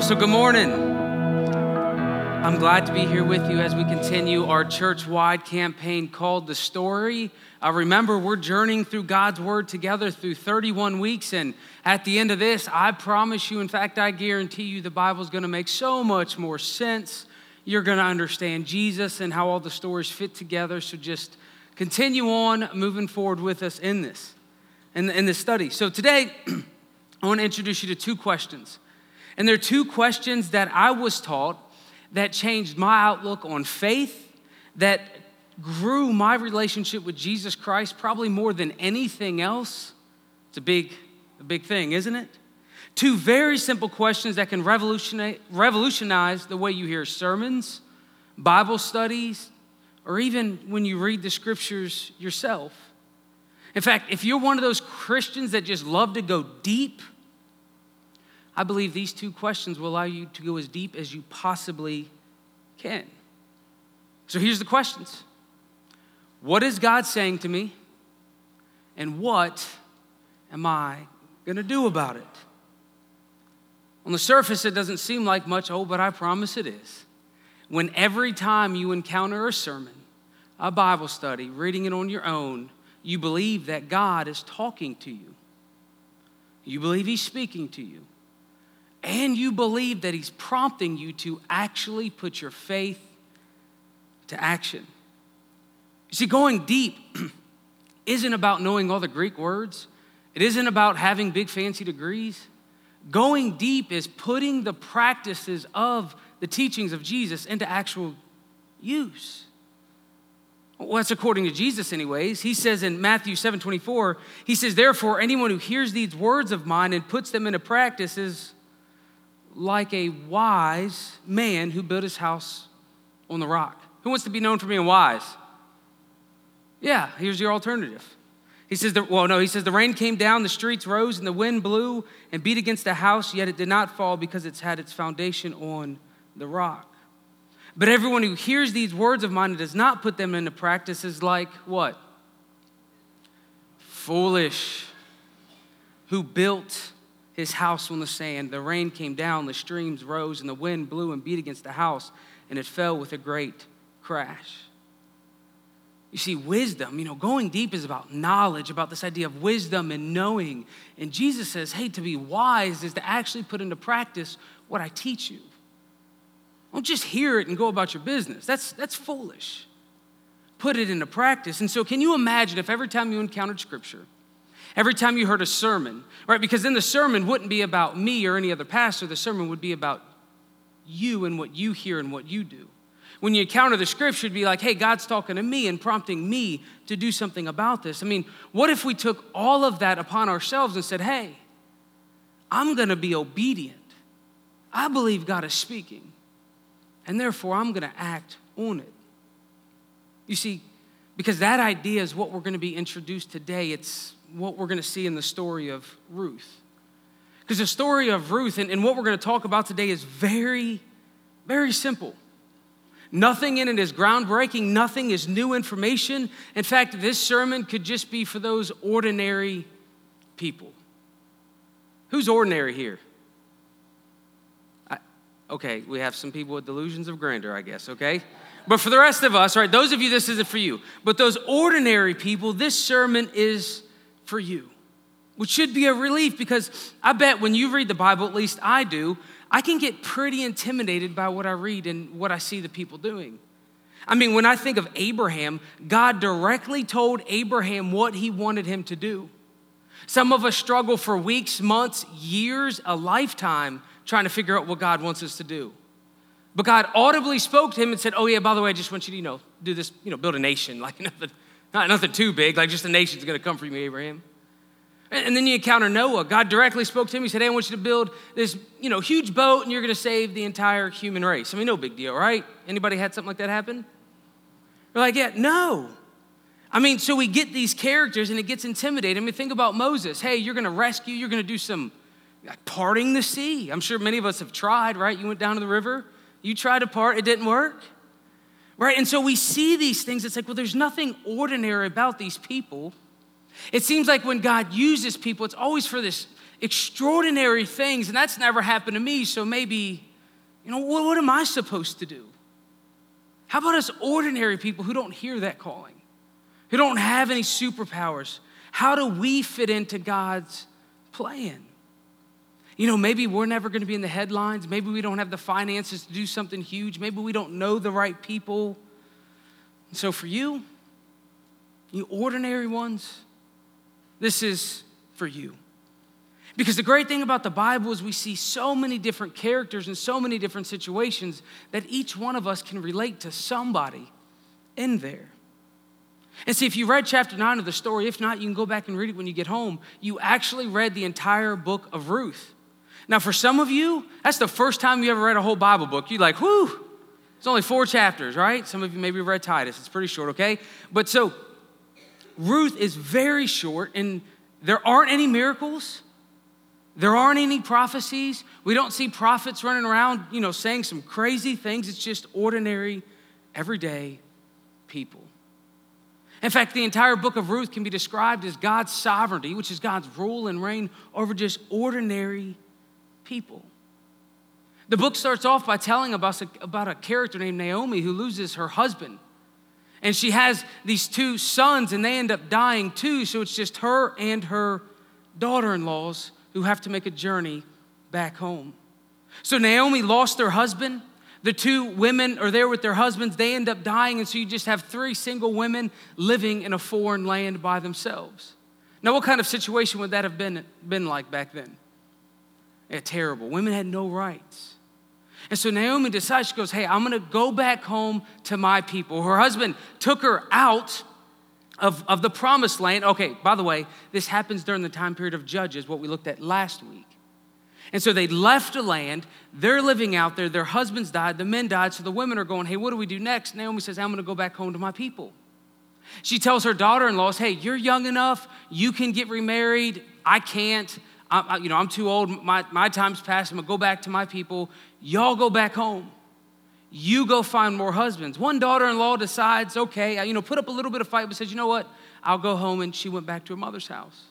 Well, so good morning. I'm glad to be here with you as we continue our church wide campaign called The Story. Uh, remember, we're journeying through God's Word together through 31 weeks. And at the end of this, I promise you, in fact, I guarantee you, the Bible's going to make so much more sense. You're going to understand Jesus and how all the stories fit together. So just continue on moving forward with us in this, in, in this study. So today, I want to introduce you to two questions. And there are two questions that I was taught that changed my outlook on faith, that grew my relationship with Jesus Christ probably more than anything else. It's a big, a big thing, isn't it? Two very simple questions that can revolutionize, revolutionize the way you hear sermons, Bible studies, or even when you read the scriptures yourself. In fact, if you're one of those Christians that just love to go deep, I believe these two questions will allow you to go as deep as you possibly can. So here's the questions What is God saying to me? And what am I going to do about it? On the surface, it doesn't seem like much, oh, but I promise it is. When every time you encounter a sermon, a Bible study, reading it on your own, you believe that God is talking to you. You believe He's speaking to you and you believe that He's prompting you to actually put your faith to action. See, going deep isn't about knowing all the Greek words, it isn't about having big fancy degrees. Going deep is putting the practices of the teachings of Jesus into actual use. Well, that's according to Jesus, anyways. He says in Matthew 7 24, he says, Therefore, anyone who hears these words of mine and puts them into practice is like a wise man who built his house on the rock. Who wants to be known for being wise? Yeah, here's your alternative. He says, that, well, no, he says, the rain came down, the streets rose, and the wind blew and beat against the house, yet it did not fall because it's had its foundation on the rock. But everyone who hears these words of mine and does not put them into practice is like what? Foolish. Who built his house on the sand. The rain came down, the streams rose, and the wind blew and beat against the house, and it fell with a great crash. You see, wisdom, you know, going deep is about knowledge, about this idea of wisdom and knowing. And Jesus says, hey, to be wise is to actually put into practice what I teach you. Don't just hear it and go about your business. That's, that's foolish. Put it into practice. And so, can you imagine if every time you encountered Scripture, Every time you heard a sermon, right? Because then the sermon wouldn't be about me or any other pastor, the sermon would be about you and what you hear and what you do. When you encounter the scripture, it'd be like, hey, God's talking to me and prompting me to do something about this. I mean, what if we took all of that upon ourselves and said, hey, I'm gonna be obedient. I believe God is speaking, and therefore I'm gonna act on it. You see, because that idea is what we're gonna be introduced today. It's what we're going to see in the story of Ruth. Because the story of Ruth and, and what we're going to talk about today is very, very simple. Nothing in it is groundbreaking, nothing is new information. In fact, this sermon could just be for those ordinary people. Who's ordinary here? Okay, we have some people with delusions of grandeur, I guess, okay? But for the rest of us, right, those of you, this isn't for you. But those ordinary people, this sermon is for you, which should be a relief because I bet when you read the Bible, at least I do, I can get pretty intimidated by what I read and what I see the people doing. I mean, when I think of Abraham, God directly told Abraham what he wanted him to do. Some of us struggle for weeks, months, years, a lifetime trying to figure out what God wants us to do. But God audibly spoke to him and said, Oh, yeah, by the way, I just want you to, you know, do this, you know, build a nation. Like nothing, not nothing too big, like just a nation's gonna come from you, Abraham. And then you encounter Noah. God directly spoke to him. He said, Hey, I want you to build this, you know, huge boat and you're gonna save the entire human race. I mean, no big deal, right? Anybody had something like that happen? We're like, yeah, no. I mean, so we get these characters and it gets intimidating. I mean, think about Moses. Hey, you're gonna rescue, you're gonna do some like parting the sea. I'm sure many of us have tried, right? You went down to the river, you tried to part, it didn't work. Right? And so we see these things, it's like, well, there's nothing ordinary about these people. It seems like when God uses people, it's always for this extraordinary things, and that's never happened to me, so maybe, you know, what, what am I supposed to do? How about us ordinary people who don't hear that calling, who don't have any superpowers? How do we fit into God's plan? You know, maybe we're never going to be in the headlines. Maybe we don't have the finances to do something huge. Maybe we don't know the right people. So, for you, you ordinary ones, this is for you. Because the great thing about the Bible is we see so many different characters and so many different situations that each one of us can relate to somebody in there. And see, if you read chapter 9 of the story, if not, you can go back and read it when you get home. You actually read the entire book of Ruth. Now, for some of you, that's the first time you ever read a whole Bible book. You're like, whew, it's only four chapters, right? Some of you maybe read Titus. It's pretty short, okay? But so, Ruth is very short, and there aren't any miracles. There aren't any prophecies. We don't see prophets running around, you know, saying some crazy things. It's just ordinary, everyday people. In fact, the entire book of Ruth can be described as God's sovereignty, which is God's rule and reign over just ordinary people. The book starts off by telling about a character named Naomi who loses her husband. And she has these two sons, and they end up dying too. So it's just her and her daughter in laws who have to make a journey back home. So Naomi lost her husband. The two women are there with their husbands. They end up dying, and so you just have three single women living in a foreign land by themselves. Now, what kind of situation would that have been, been like back then? Yeah, terrible. Women had no rights. And so Naomi decides, she goes, Hey, I'm gonna go back home to my people. Her husband took her out of, of the promised land. Okay, by the way, this happens during the time period of Judges, what we looked at last week. And so they left a land. They're living out there. Their husbands died. The men died. So the women are going, hey, what do we do next? Naomi says, I'm going to go back home to my people. She tells her daughter in laws, hey, you're young enough. You can get remarried. I can't. I, you know, I'm too old. My, my time's past. I'm going to go back to my people. Y'all go back home. You go find more husbands. One daughter in law decides, okay, you know, put up a little bit of fight, but says, you know what? I'll go home. And she went back to her mother's house.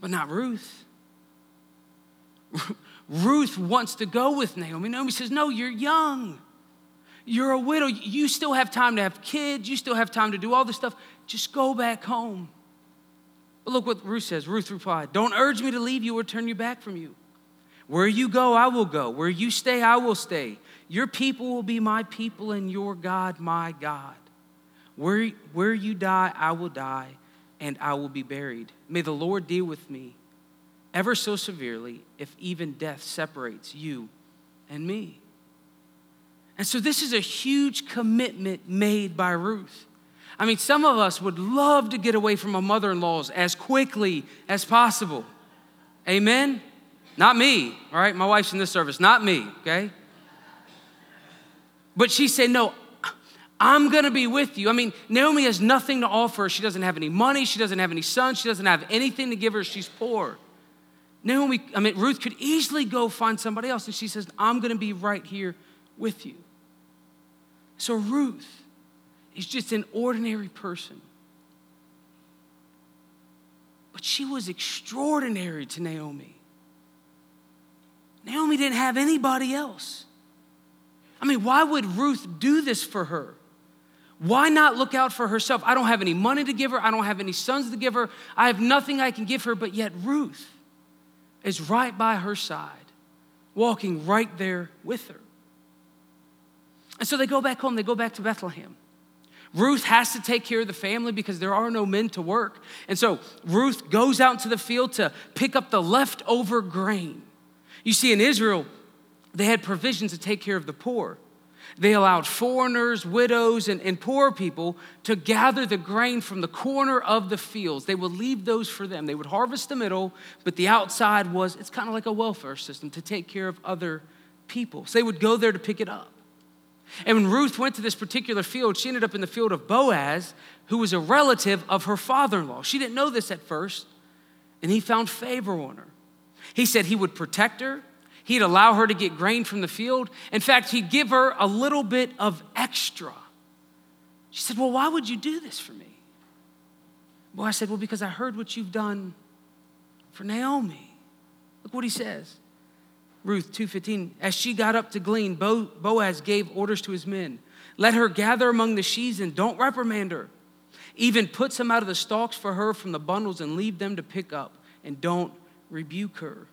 But not Ruth. Ruth wants to go with Naomi. Naomi says, No, you're young. You're a widow. You still have time to have kids. You still have time to do all this stuff. Just go back home. But look what Ruth says. Ruth replied, Don't urge me to leave you or turn you back from you. Where you go, I will go. Where you stay, I will stay. Your people will be my people, and your God, my God. Where, where you die, I will die, and I will be buried. May the Lord deal with me ever so severely if even death separates you and me. And so, this is a huge commitment made by Ruth. I mean, some of us would love to get away from our mother in laws as quickly as possible. Amen? Not me, all right? My wife's in this service, not me, okay? But she said, No, I'm gonna be with you. I mean, Naomi has nothing to offer. She doesn't have any money, she doesn't have any sons, she doesn't have anything to give her. She's poor. Naomi, I mean, Ruth could easily go find somebody else, and she says, I'm to be right here with you. So Ruth is just an ordinary person. But she was extraordinary to Naomi. Naomi didn't have anybody else. I mean, why would Ruth do this for her? Why not look out for herself? I don't have any money to give her. I don't have any sons to give her. I have nothing I can give her, but yet Ruth is right by her side, walking right there with her. And so they go back home, they go back to Bethlehem. Ruth has to take care of the family because there are no men to work. And so Ruth goes out into the field to pick up the leftover grain. You see, in Israel, they had provisions to take care of the poor. They allowed foreigners, widows, and, and poor people to gather the grain from the corner of the fields. They would leave those for them. They would harvest the middle, but the outside was, it's kind of like a welfare system to take care of other people. So they would go there to pick it up. And when Ruth went to this particular field, she ended up in the field of Boaz, who was a relative of her father in law. She didn't know this at first, and he found favor on her. He said he would protect her, He'd allow her to get grain from the field. In fact, he'd give her a little bit of extra. She said, Well, why would you do this for me? Well, I said, Well, because I heard what you've done for Naomi. Look what he says. Ruth 2:15 As she got up to glean, Boaz gave orders to his men. Let her gather among the sheaves and don't reprimand her. Even put some out of the stalks for her from the bundles and leave them to pick up and don't rebuke her.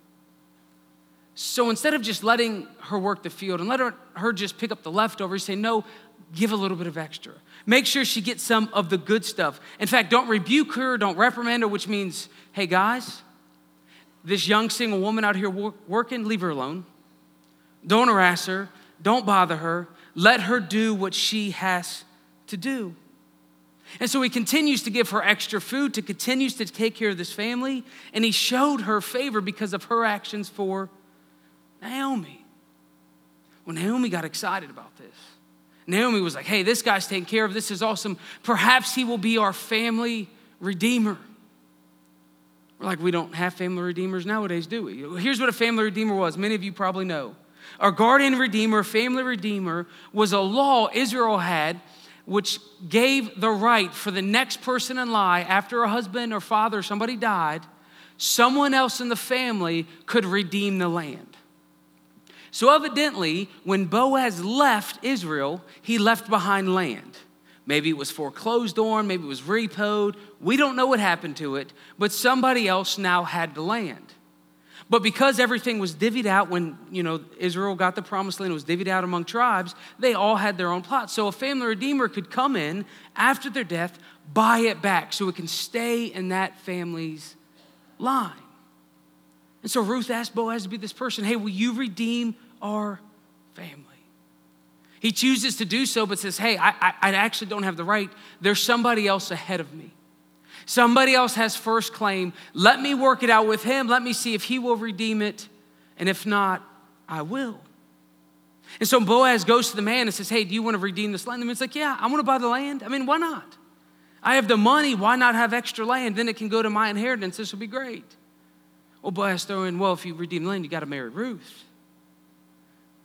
So instead of just letting her work the field and let her, her just pick up the leftovers, say, no, give a little bit of extra. Make sure she gets some of the good stuff. In fact, don't rebuke her, don't reprimand her, which means, hey guys, this young single woman out here working, leave her alone. Don't harass her, don't bother her. Let her do what she has to do. And so he continues to give her extra food, to continues to take care of this family, and he showed her favor because of her actions for Naomi. Well, Naomi got excited about this. Naomi was like, hey, this guy's taking care of. This is awesome. Perhaps he will be our family redeemer. Like, we don't have family redeemers nowadays, do we? Here's what a family redeemer was. Many of you probably know. A guardian redeemer, family redeemer, was a law Israel had which gave the right for the next person in line after a husband or father or somebody died, someone else in the family could redeem the land. So, evidently, when Boaz left Israel, he left behind land. Maybe it was foreclosed on, maybe it was repoed. We don't know what happened to it, but somebody else now had the land. But because everything was divvied out when, you know, Israel got the promised land, it was divvied out among tribes, they all had their own plots. So a family redeemer could come in after their death, buy it back so it can stay in that family's line. And so Ruth asked Boaz to be this person hey, will you redeem our family? He chooses to do so, but says, hey, I, I, I actually don't have the right. There's somebody else ahead of me. Somebody else has first claim. Let me work it out with him. Let me see if he will redeem it. And if not, I will. And so Boaz goes to the man and says, Hey, do you want to redeem this land? The man's like, Yeah, I want to buy the land. I mean, why not? I have the money. Why not have extra land? Then it can go to my inheritance. This will be great. Well, Boaz throw in, well, if you redeem land, you got to marry Ruth.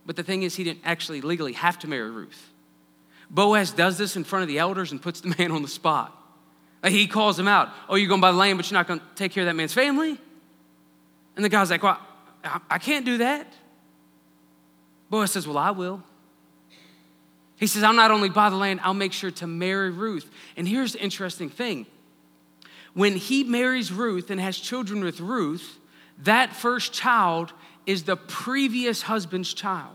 But the thing is, he didn't actually legally have to marry Ruth. Boaz does this in front of the elders and puts the man on the spot. Like he calls him out. Oh, you're going to buy the land, but you're not going to take care of that man's family? And the guy's like, Well, I can't do that. Boaz says, Well, I will. He says, I'll not only buy the land, I'll make sure to marry Ruth. And here's the interesting thing when he marries Ruth and has children with Ruth, that first child is the previous husband's child.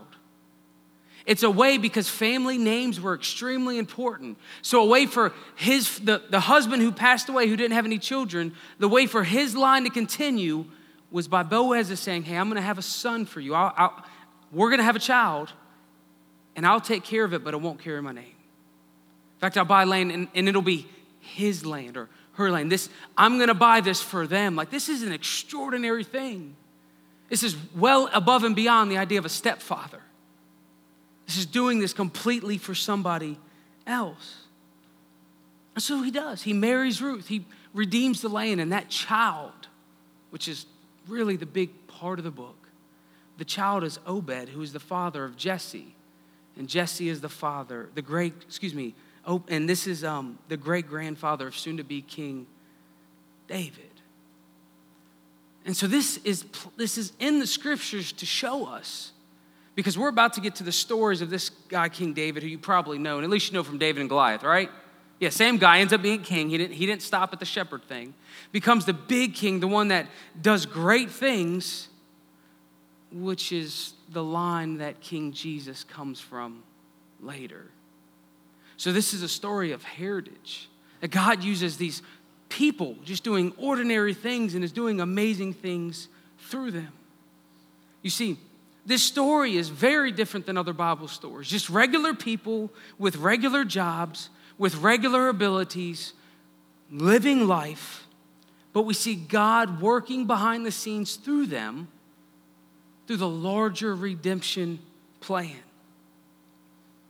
It's a way because family names were extremely important. So, a way for his, the, the husband who passed away, who didn't have any children, the way for his line to continue was by Boaz saying, Hey, I'm going to have a son for you. I'll, I'll, we're going to have a child, and I'll take care of it, but it won't carry my name. In fact, I'll buy land, and, and it'll be his land or her land. This, I'm going to buy this for them. Like, this is an extraordinary thing. This is well above and beyond the idea of a stepfather. This is doing this completely for somebody else. And so he does. He marries Ruth. He redeems the land, and that child, which is really the big part of the book, the child is Obed, who is the father of Jesse. And Jesse is the father, the great, excuse me, and this is um, the great grandfather of soon to be King David. And so this is, this is in the scriptures to show us, because we're about to get to the stories of this guy, King David, who you probably know, and at least you know from David and Goliath, right? Yeah, same guy ends up being king. He didn't, he didn't stop at the shepherd thing. Becomes the big king, the one that does great things, which is the line that King Jesus comes from later. So, this is a story of heritage that God uses these people just doing ordinary things and is doing amazing things through them. You see, this story is very different than other Bible stories. Just regular people with regular jobs, with regular abilities, living life, but we see God working behind the scenes through them through the larger redemption plan.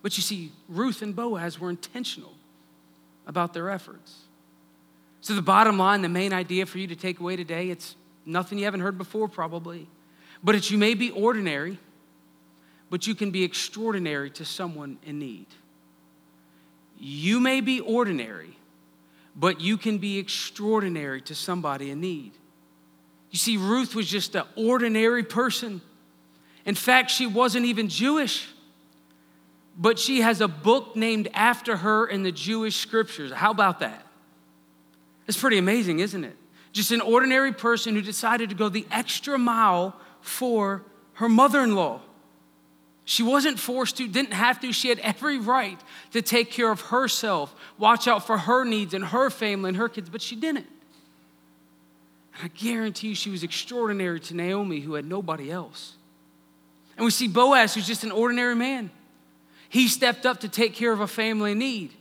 But you see, Ruth and Boaz were intentional about their efforts. So, the bottom line, the main idea for you to take away today, it's nothing you haven't heard before, probably, but it's you may be ordinary, but you can be extraordinary to someone in need. You may be ordinary, but you can be extraordinary to somebody in need. You see, Ruth was just an ordinary person. In fact, she wasn't even Jewish, but she has a book named after her in the Jewish scriptures. How about that? It's pretty amazing, isn't it? Just an ordinary person who decided to go the extra mile for her mother in law. She wasn't forced to, didn't have to. She had every right to take care of herself, watch out for her needs and her family and her kids, but she didn't. And I guarantee you she was extraordinary to Naomi, who had nobody else. And we see Boaz, who's just an ordinary man. He stepped up to take care of a family in need.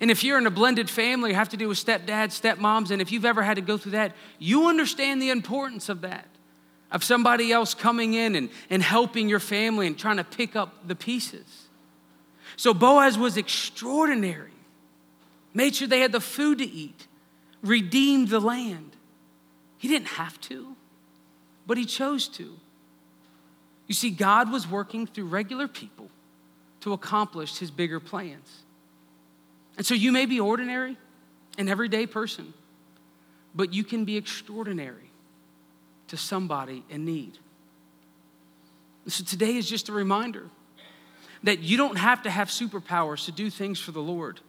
And if you're in a blended family, you have to deal with stepdads, stepmoms, and if you've ever had to go through that, you understand the importance of that, of somebody else coming in and, and helping your family and trying to pick up the pieces. So Boaz was extraordinary, made sure they had the food to eat, redeemed the land. He didn't have to, but he chose to. You see, God was working through regular people to accomplish his bigger plans. And so you may be ordinary, an everyday person, but you can be extraordinary to somebody in need. So today is just a reminder that you don't have to have superpowers to do things for the Lord.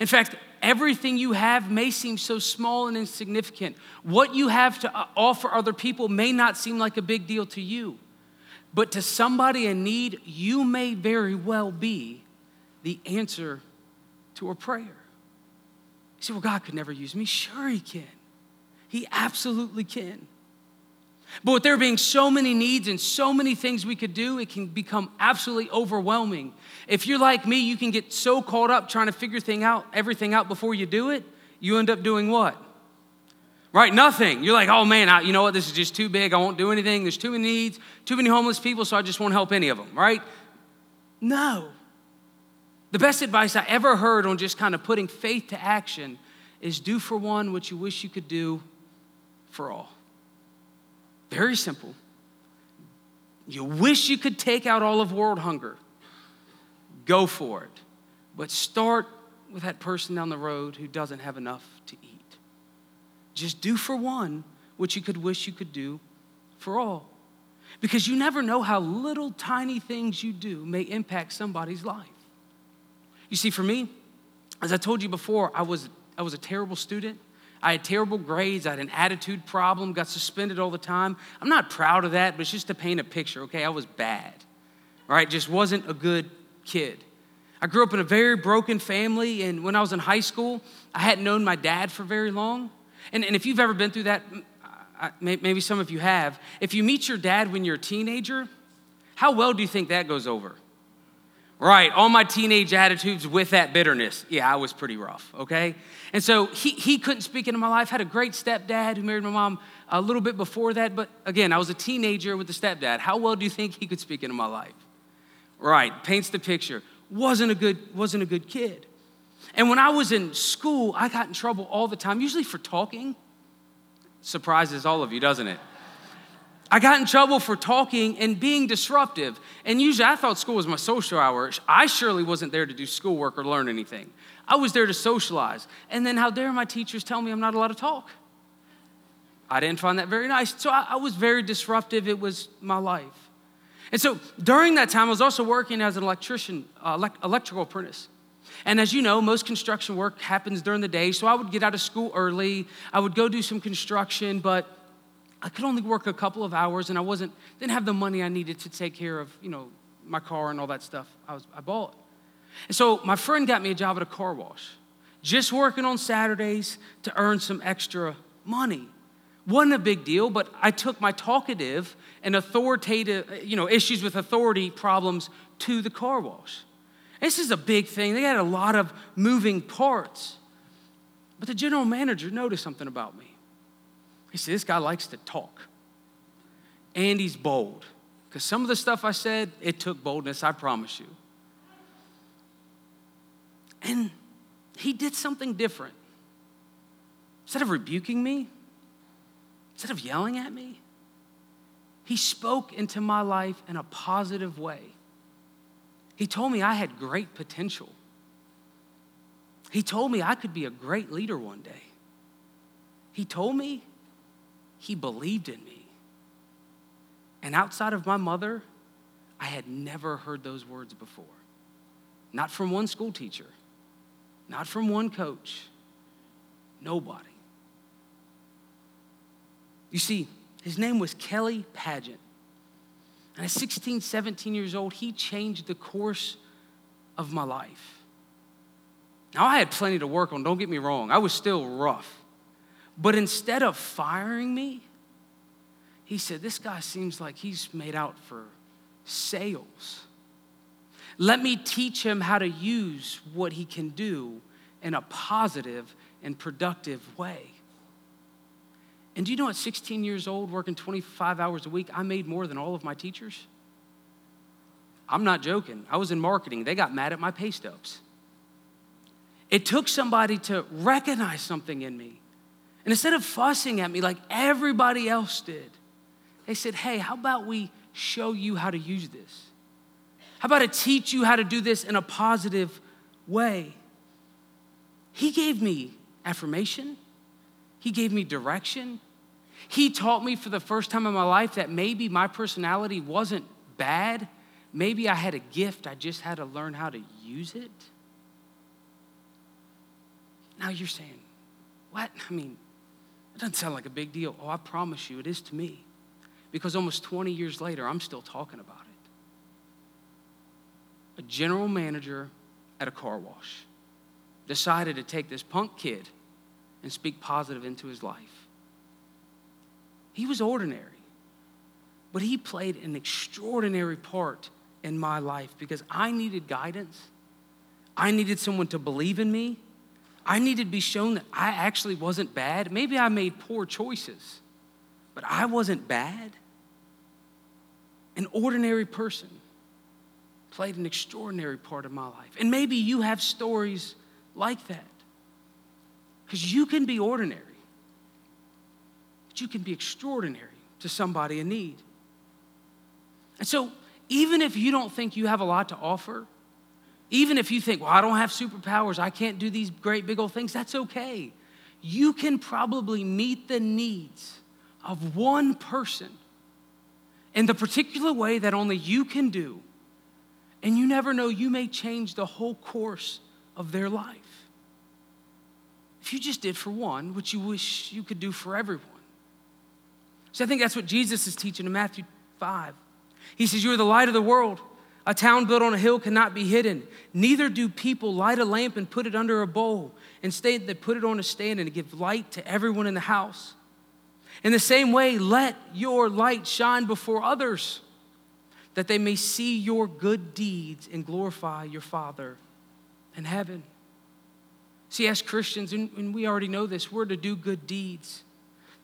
In fact, everything you have may seem so small and insignificant. What you have to offer other people may not seem like a big deal to you, but to somebody in need, you may very well be the answer to a prayer. You say, well, God could never use me. Sure, He can. He absolutely can. But with there being so many needs and so many things we could do, it can become absolutely overwhelming. If you're like me, you can get so caught up trying to figure thing out, everything out before you do it, you end up doing what? Right, nothing. You're like, oh man, I, you know what? This is just too big. I won't do anything. There's too many needs, too many homeless people, so I just won't help any of them, right? No. The best advice I ever heard on just kind of putting faith to action is do for one what you wish you could do for all. Very simple. You wish you could take out all of world hunger. Go for it. But start with that person down the road who doesn't have enough to eat. Just do for one what you could wish you could do for all. Because you never know how little tiny things you do may impact somebody's life. You see, for me, as I told you before, I was, I was a terrible student. I had terrible grades. I had an attitude problem, got suspended all the time. I'm not proud of that, but it's just to paint a picture, okay? I was bad, right? Just wasn't a good kid. I grew up in a very broken family, and when I was in high school, I hadn't known my dad for very long. And, and if you've ever been through that, maybe some of you have, if you meet your dad when you're a teenager, how well do you think that goes over? Right, all my teenage attitudes with that bitterness. Yeah, I was pretty rough, okay? And so he, he couldn't speak into my life. Had a great stepdad who married my mom a little bit before that, but again, I was a teenager with a stepdad. How well do you think he could speak into my life? Right, paints the picture. Wasn't a good, wasn't a good kid. And when I was in school, I got in trouble all the time, usually for talking. Surprises all of you, doesn't it? I got in trouble for talking and being disruptive. And usually I thought school was my social hour. I surely wasn't there to do schoolwork or learn anything. I was there to socialize. And then how dare my teachers tell me I'm not allowed to talk? I didn't find that very nice. So I, I was very disruptive. It was my life. And so during that time, I was also working as an electrician, uh, elect- electrical apprentice. And as you know, most construction work happens during the day. So I would get out of school early. I would go do some construction, but I could only work a couple of hours and I wasn't, didn't have the money I needed to take care of, you know, my car and all that stuff I, was, I bought. And so my friend got me a job at a car wash, just working on Saturdays to earn some extra money. Wasn't a big deal, but I took my talkative and authoritative, you know, issues with authority problems to the car wash. This is a big thing. They had a lot of moving parts. But the general manager noticed something about me. He said, This guy likes to talk. And he's bold. Because some of the stuff I said, it took boldness, I promise you. And he did something different. Instead of rebuking me, instead of yelling at me, he spoke into my life in a positive way. He told me I had great potential. He told me I could be a great leader one day. He told me he believed in me. And outside of my mother, I had never heard those words before. Not from one school teacher, not from one coach, nobody. You see, his name was Kelly Paget. And at 16, 17 years old, he changed the course of my life. Now, I had plenty to work on, don't get me wrong. I was still rough. But instead of firing me, he said, This guy seems like he's made out for sales. Let me teach him how to use what he can do in a positive and productive way. And do you know at 16 years old, working 25 hours a week, I made more than all of my teachers? I'm not joking. I was in marketing. They got mad at my pay stubs. It took somebody to recognize something in me. And instead of fussing at me like everybody else did, they said, Hey, how about we show you how to use this? How about I teach you how to do this in a positive way? He gave me affirmation, He gave me direction. He taught me for the first time in my life that maybe my personality wasn't bad. Maybe I had a gift, I just had to learn how to use it. Now you're saying, what? I mean, it doesn't sound like a big deal. Oh, I promise you, it is to me. Because almost 20 years later, I'm still talking about it. A general manager at a car wash decided to take this punk kid and speak positive into his life. He was ordinary, but he played an extraordinary part in my life because I needed guidance. I needed someone to believe in me. I needed to be shown that I actually wasn't bad. Maybe I made poor choices, but I wasn't bad. An ordinary person played an extraordinary part of my life. And maybe you have stories like that. Because you can be ordinary, but you can be extraordinary to somebody in need. And so, even if you don't think you have a lot to offer, even if you think, well, I don't have superpowers, I can't do these great big old things, that's okay. You can probably meet the needs of one person in the particular way that only you can do. And you never know, you may change the whole course of their life. If you just did for one what you wish you could do for everyone. So I think that's what Jesus is teaching in Matthew 5. He says, You are the light of the world. A town built on a hill cannot be hidden. Neither do people light a lamp and put it under a bowl. Instead, they put it on a stand and give light to everyone in the house. In the same way, let your light shine before others, that they may see your good deeds and glorify your Father in heaven. See, as Christians, and we already know this, we're to do good deeds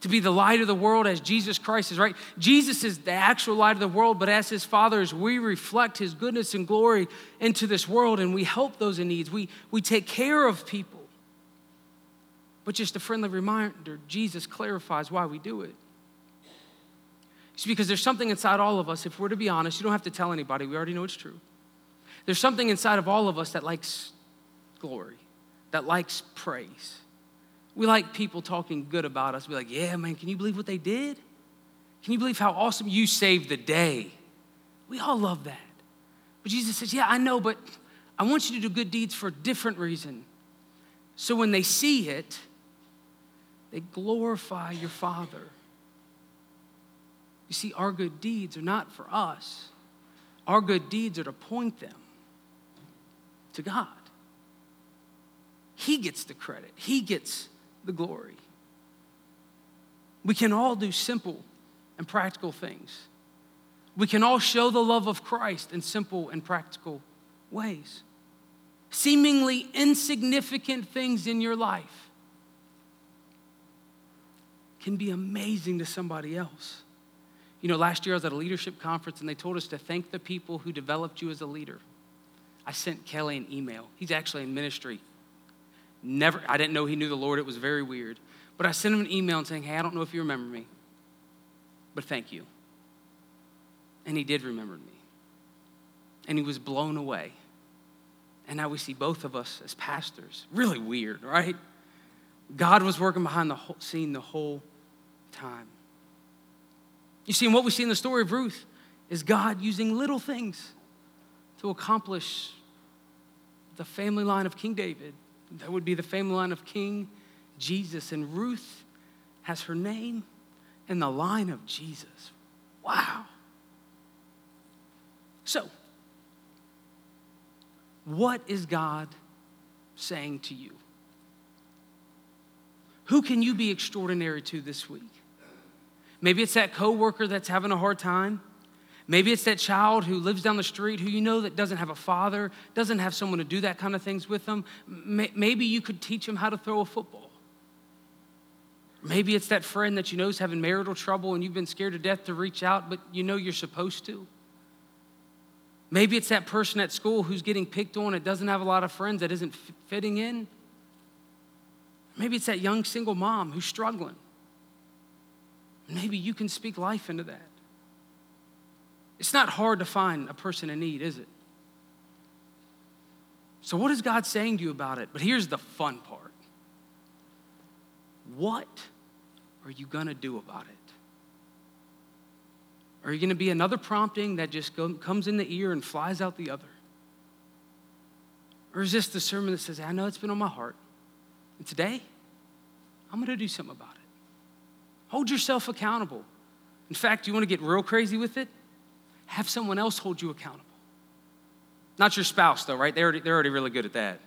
to be the light of the world as Jesus Christ is, right? Jesus is the actual light of the world, but as his fathers, we reflect his goodness and glory into this world and we help those in needs. We, we take care of people. But just a friendly reminder, Jesus clarifies why we do it. It's because there's something inside all of us, if we're to be honest, you don't have to tell anybody, we already know it's true. There's something inside of all of us that likes glory, that likes praise we like people talking good about us. We're like, yeah, man, can you believe what they did? Can you believe how awesome you saved the day? We all love that. But Jesus says, yeah, I know, but I want you to do good deeds for a different reason. So when they see it, they glorify your Father. You see, our good deeds are not for us, our good deeds are to point them to God. He gets the credit, He gets the glory. We can all do simple and practical things. We can all show the love of Christ in simple and practical ways. Seemingly insignificant things in your life can be amazing to somebody else. You know, last year I was at a leadership conference and they told us to thank the people who developed you as a leader. I sent Kelly an email. He's actually in ministry Never, I didn't know he knew the Lord. It was very weird. But I sent him an email saying, Hey, I don't know if you remember me, but thank you. And he did remember me. And he was blown away. And now we see both of us as pastors. Really weird, right? God was working behind the whole scene the whole time. You see, and what we see in the story of Ruth is God using little things to accomplish the family line of King David. That would be the family line of King Jesus. And Ruth has her name in the line of Jesus. Wow. So, what is God saying to you? Who can you be extraordinary to this week? Maybe it's that coworker that's having a hard time. Maybe it's that child who lives down the street who you know that doesn't have a father, doesn't have someone to do that kind of things with them. Maybe you could teach them how to throw a football. Maybe it's that friend that you know is having marital trouble and you've been scared to death to reach out, but you know you're supposed to. Maybe it's that person at school who's getting picked on and doesn't have a lot of friends that isn't fitting in. Maybe it's that young single mom who's struggling. Maybe you can speak life into that. It's not hard to find a person in need, is it? So, what is God saying to you about it? But here's the fun part what are you going to do about it? Are you going to be another prompting that just comes in the ear and flies out the other? Or is this the sermon that says, I know it's been on my heart, and today I'm going to do something about it? Hold yourself accountable. In fact, you want to get real crazy with it? Have someone else hold you accountable. Not your spouse, though, right? They're already, they're already really good at that.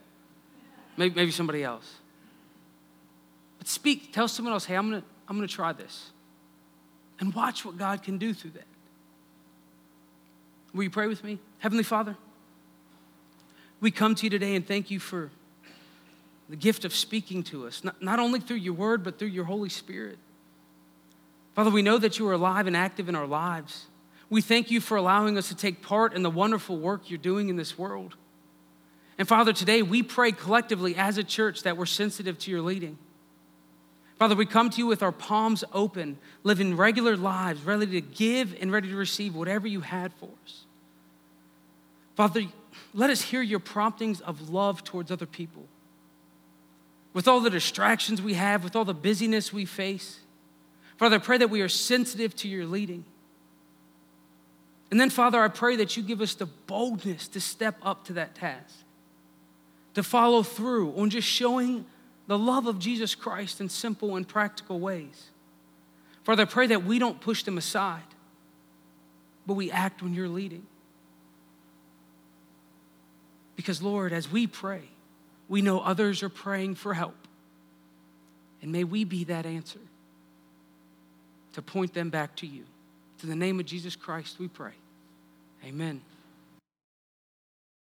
Maybe, maybe somebody else. But speak, tell someone else, hey, I'm to I'm to try this and watch what God can do through that. Will you pray with me? Heavenly Father, we come to you today and thank you for the gift of speaking to us, not, not only through your word, but through your Holy Spirit. Father, we know that you are alive and active in our lives. We thank you for allowing us to take part in the wonderful work you're doing in this world. And Father, today we pray collectively as a church that we're sensitive to your leading. Father, we come to you with our palms open, living regular lives, ready to give and ready to receive whatever you had for us. Father, let us hear your promptings of love towards other people. With all the distractions we have, with all the busyness we face, Father, I pray that we are sensitive to your leading. And then, Father, I pray that you give us the boldness to step up to that task, to follow through on just showing the love of Jesus Christ in simple and practical ways. Father, I pray that we don't push them aside, but we act when you're leading. Because, Lord, as we pray, we know others are praying for help. And may we be that answer to point them back to you. To the name of Jesus Christ, we pray. Amen.